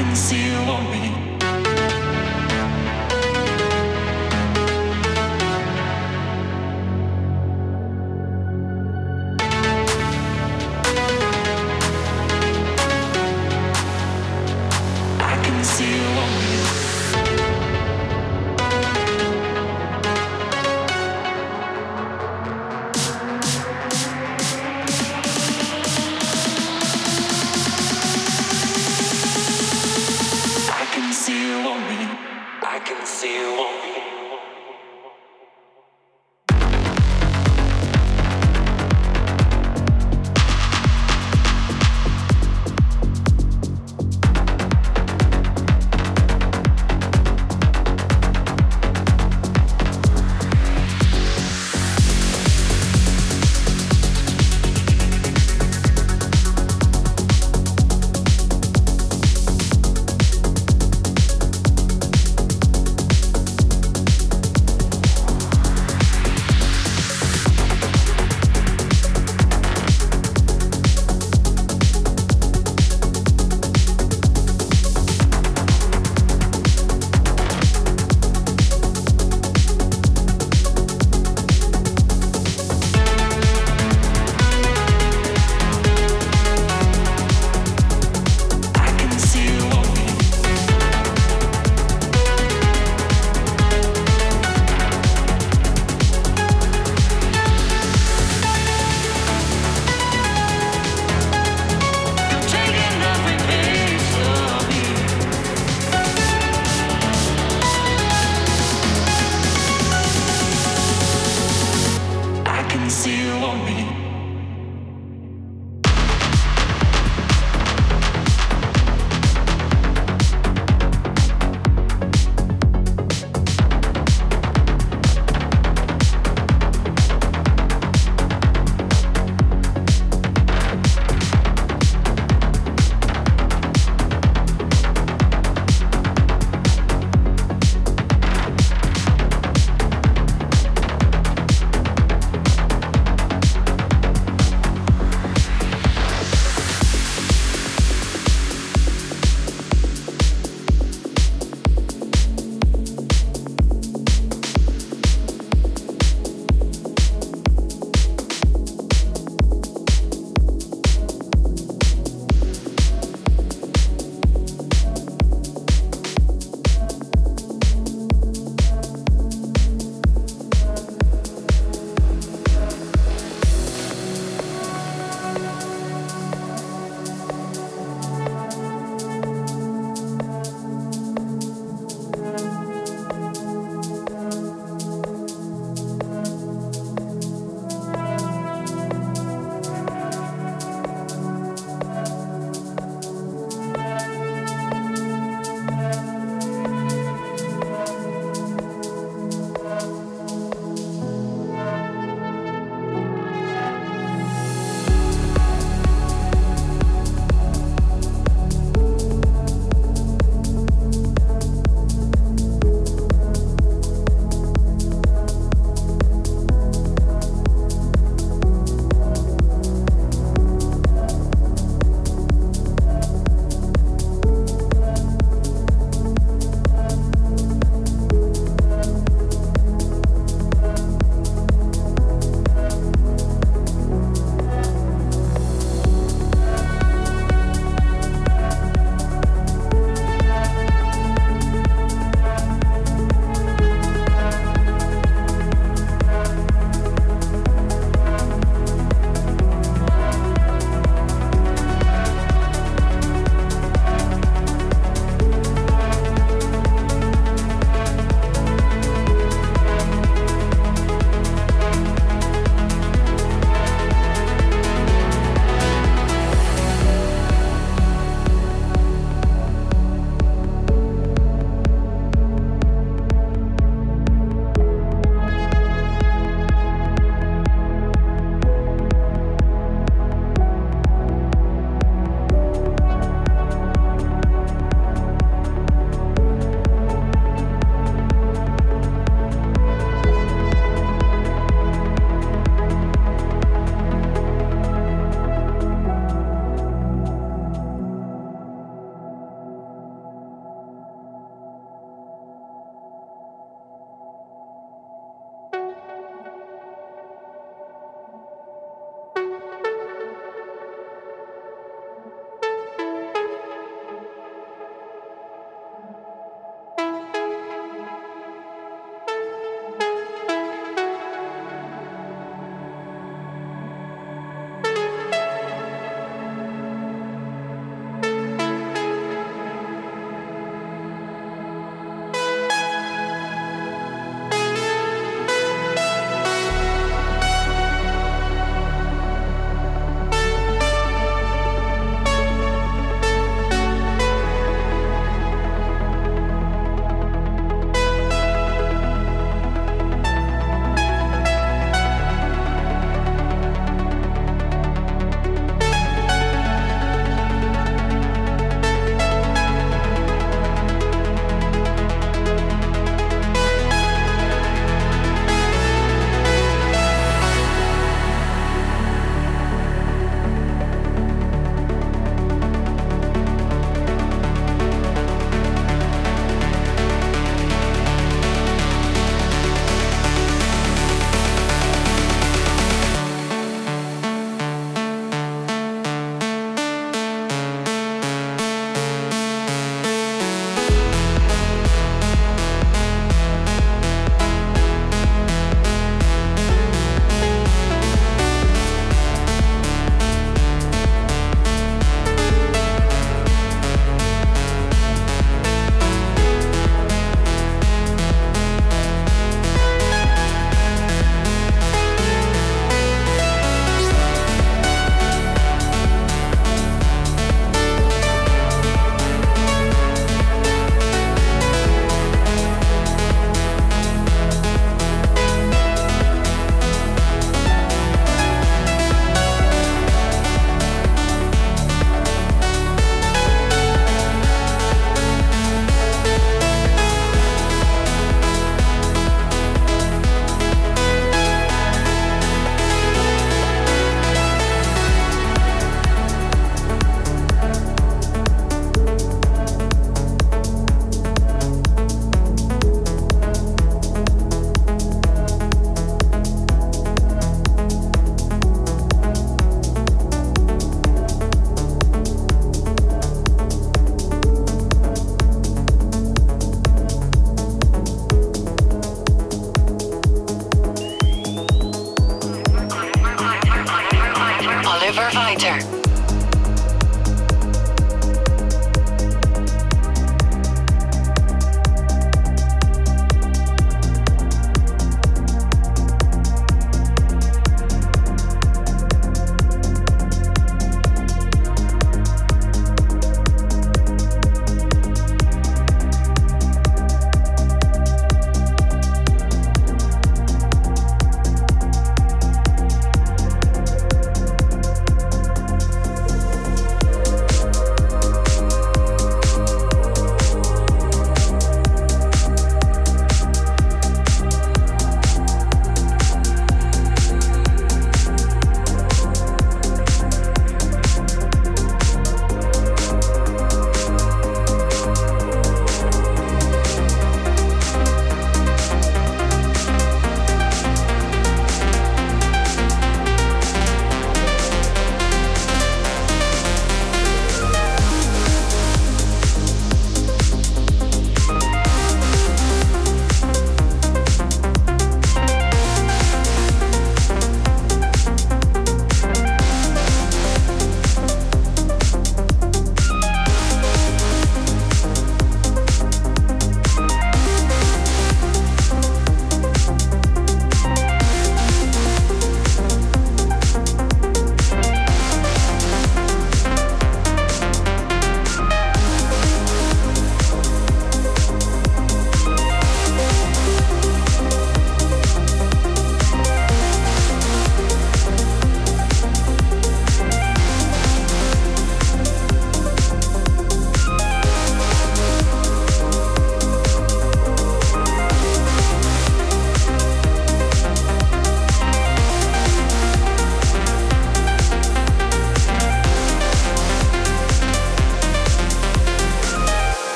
I can see